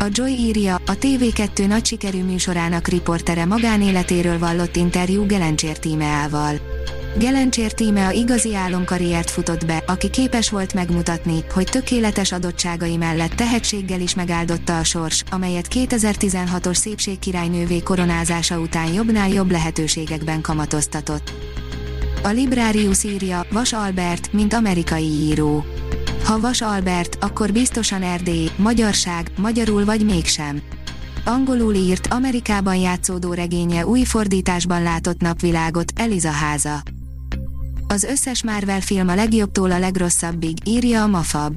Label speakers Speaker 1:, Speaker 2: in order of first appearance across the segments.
Speaker 1: A Joy írja, a TV2 nagy sikerű műsorának riportere magánéletéről vallott interjú Gelencsér tímeával. Gelencsér tíme a igazi álomkarriert futott be, aki képes volt megmutatni, hogy tökéletes adottságai mellett tehetséggel is megáldotta a sors, amelyet 2016-os szépségkirálynővé koronázása után jobbnál jobb lehetőségekben kamatoztatott. A Librarius írja, Vas Albert, mint amerikai író. Ha Vas Albert, akkor biztosan Erdély, magyarság, magyarul vagy mégsem. Angolul írt, Amerikában játszódó regénye új fordításban látott napvilágot, Eliza háza. Az összes Marvel film a legjobbtól a legrosszabbig, írja a Mafab.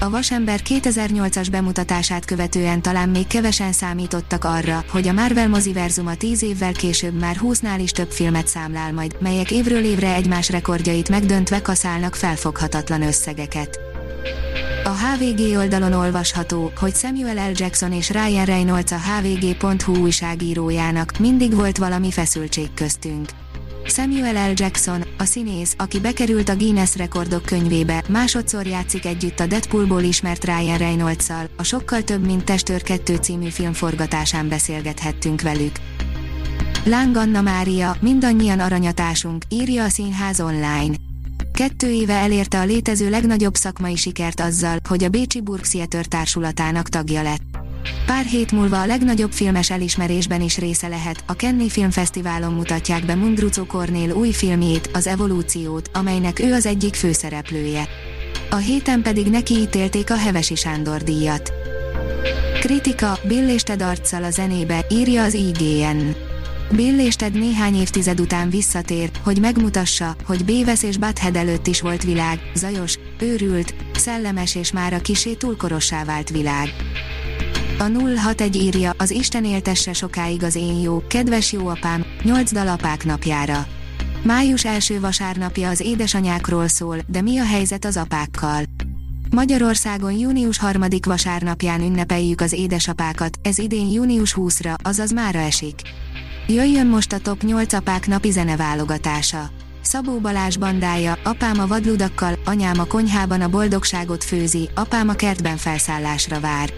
Speaker 1: A Vasember 2008-as bemutatását követően talán még kevesen számítottak arra, hogy a Marvel moziverzuma 10 évvel később már 20-nál is több filmet számlál majd, melyek évről évre egymás rekordjait megdöntve kaszálnak felfoghatatlan összegeket. A HVG oldalon olvasható, hogy Samuel L. Jackson és Ryan Reynolds a hvg.hu újságírójának mindig volt valami feszültség köztünk. Samuel L. Jackson, a színész, aki bekerült a Guinness rekordok könyvébe, másodszor játszik együtt a Deadpoolból ismert Ryan reynolds a sokkal több mint Testőr 2 című film forgatásán beszélgethettünk velük. Láng Anna Mária, mindannyian aranyatásunk, írja a Színház online. Kettő éve elérte a létező legnagyobb szakmai sikert azzal, hogy a Bécsi Burgtheater társulatának tagja lett. Pár hét múlva a legnagyobb filmes elismerésben is része lehet, a Kenny Filmfesztiválon mutatják be Mundrucó Kornél új filmjét, az Evolúciót, amelynek ő az egyik főszereplője. A héten pedig neki ítélték a Hevesi Sándor díjat. Kritika, Bill és Ted arccal a zenébe, írja az IGN. Bill és Ted néhány évtized után visszatér, hogy megmutassa, hogy Bévesz és Butthead előtt is volt világ, zajos, őrült, szellemes és már a kisé túlkorossá vált világ. A 061 írja, az Isten éltesse sokáig az én jó, kedves jó apám, 8 dal apák napjára. Május első vasárnapja az édesanyákról szól, de mi a helyzet az apákkal? Magyarországon június 3. vasárnapján ünnepeljük az édesapákat, ez idén június 20-ra, azaz mára esik. Jöjjön most a Top 8 apák napi zeneválogatása. Szabó Balázs bandája, apám a vadludakkal, anyám a konyhában a boldogságot főzi, apám a kertben felszállásra vár.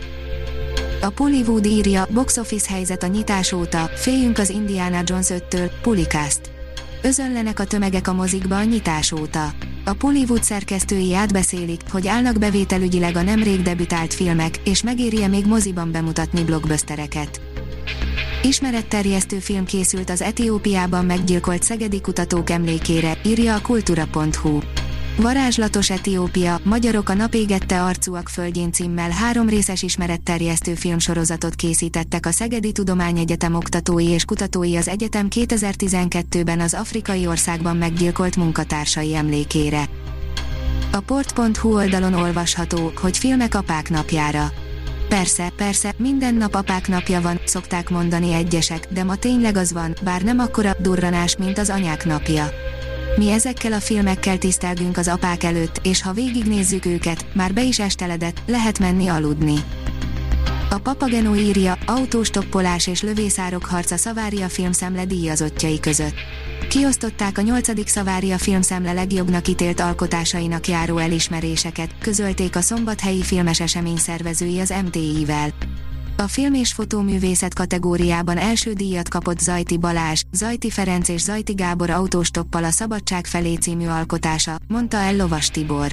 Speaker 1: A Pollywood írja, box office helyzet a nyitás óta, féljünk az Indiana Jones 5-től, Pulicast. Özönlenek a tömegek a mozikba a nyitás óta. A Pollywood szerkesztői átbeszélik, hogy állnak bevételügyileg a nemrég debütált filmek, és megéri-e még moziban bemutatni blockbustereket. Ismeretterjesztő film készült az Etiópiában meggyilkolt szegedi kutatók emlékére, írja a kultura.hu. Varázslatos Etiópia, Magyarok a napégette arcúak földjén címmel három részes ismeretterjesztő filmsorozatot készítettek a Szegedi Tudományegyetem oktatói és kutatói az egyetem 2012-ben az afrikai országban meggyilkolt munkatársai emlékére. A port.hu oldalon olvasható, hogy filmek apák napjára. Persze, persze, minden nap apák napja van, szokták mondani egyesek, de ma tényleg az van, bár nem akkora durranás, mint az anyák napja. Mi ezekkel a filmekkel tisztelgünk az apák előtt, és ha végignézzük őket, már be is esteledett, lehet menni aludni. A Papageno írja, autóstoppolás és lövészárok harca Szavária filmszemle díjazottjai között. Kiosztották a 8. Szavária filmszemle legjobbnak ítélt alkotásainak járó elismeréseket, közölték a szombathelyi filmes esemény szervezői az MTI-vel. A film és fotóművészet kategóriában első díjat kapott Zajti Balázs, Zajti Ferenc és Zajti Gábor autóstoppal a Szabadság felé című alkotása, mondta el Lovas Tibor.